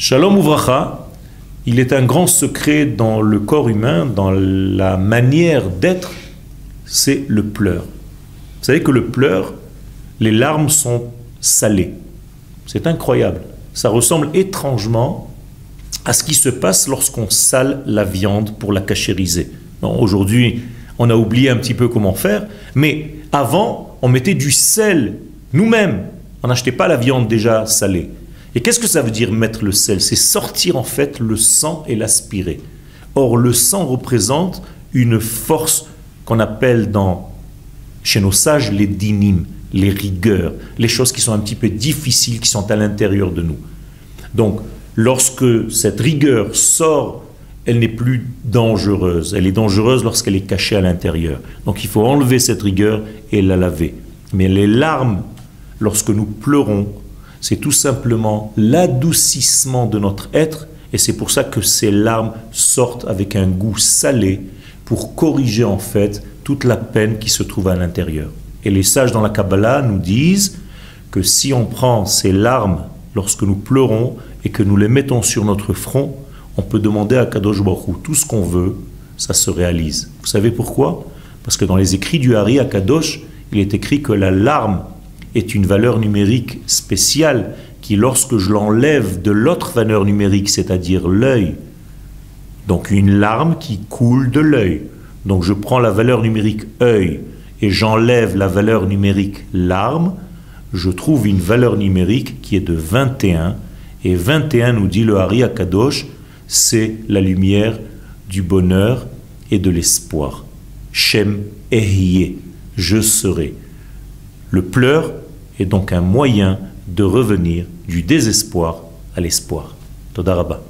Shalom Uvracha, il est un grand secret dans le corps humain, dans la manière d'être, c'est le pleur. Vous savez que le pleur, les larmes sont salées. C'est incroyable. Ça ressemble étrangement à ce qui se passe lorsqu'on sale la viande pour la cachériser. Aujourd'hui, on a oublié un petit peu comment faire, mais avant, on mettait du sel nous-mêmes. On n'achetait pas la viande déjà salée. Et qu'est-ce que ça veut dire mettre le sel? C'est sortir en fait le sang et l'aspirer. Or, le sang représente une force qu'on appelle dans, chez nos sages les dinim, les rigueurs, les choses qui sont un petit peu difficiles, qui sont à l'intérieur de nous. Donc, lorsque cette rigueur sort, elle n'est plus dangereuse. Elle est dangereuse lorsqu'elle est cachée à l'intérieur. Donc, il faut enlever cette rigueur et la laver. Mais les larmes, lorsque nous pleurons, c'est tout simplement l'adoucissement de notre être, et c'est pour ça que ces larmes sortent avec un goût salé pour corriger en fait toute la peine qui se trouve à l'intérieur. Et les sages dans la Kabbalah nous disent que si on prend ces larmes lorsque nous pleurons et que nous les mettons sur notre front, on peut demander à Kadosh Baruch tout ce qu'on veut, ça se réalise. Vous savez pourquoi? Parce que dans les écrits du Hari à Kadosh, il est écrit que la larme est une valeur numérique spéciale qui, lorsque je l'enlève de l'autre valeur numérique, c'est-à-dire l'œil, donc une larme qui coule de l'œil. Donc je prends la valeur numérique œil et j'enlève la valeur numérique larme, je trouve une valeur numérique qui est de 21. Et 21, nous dit le Hari Akadosh, c'est la lumière du bonheur et de l'espoir. Shem Ehye, je serai. Le pleur est donc un moyen de revenir du désespoir à l'espoir. Todarabah.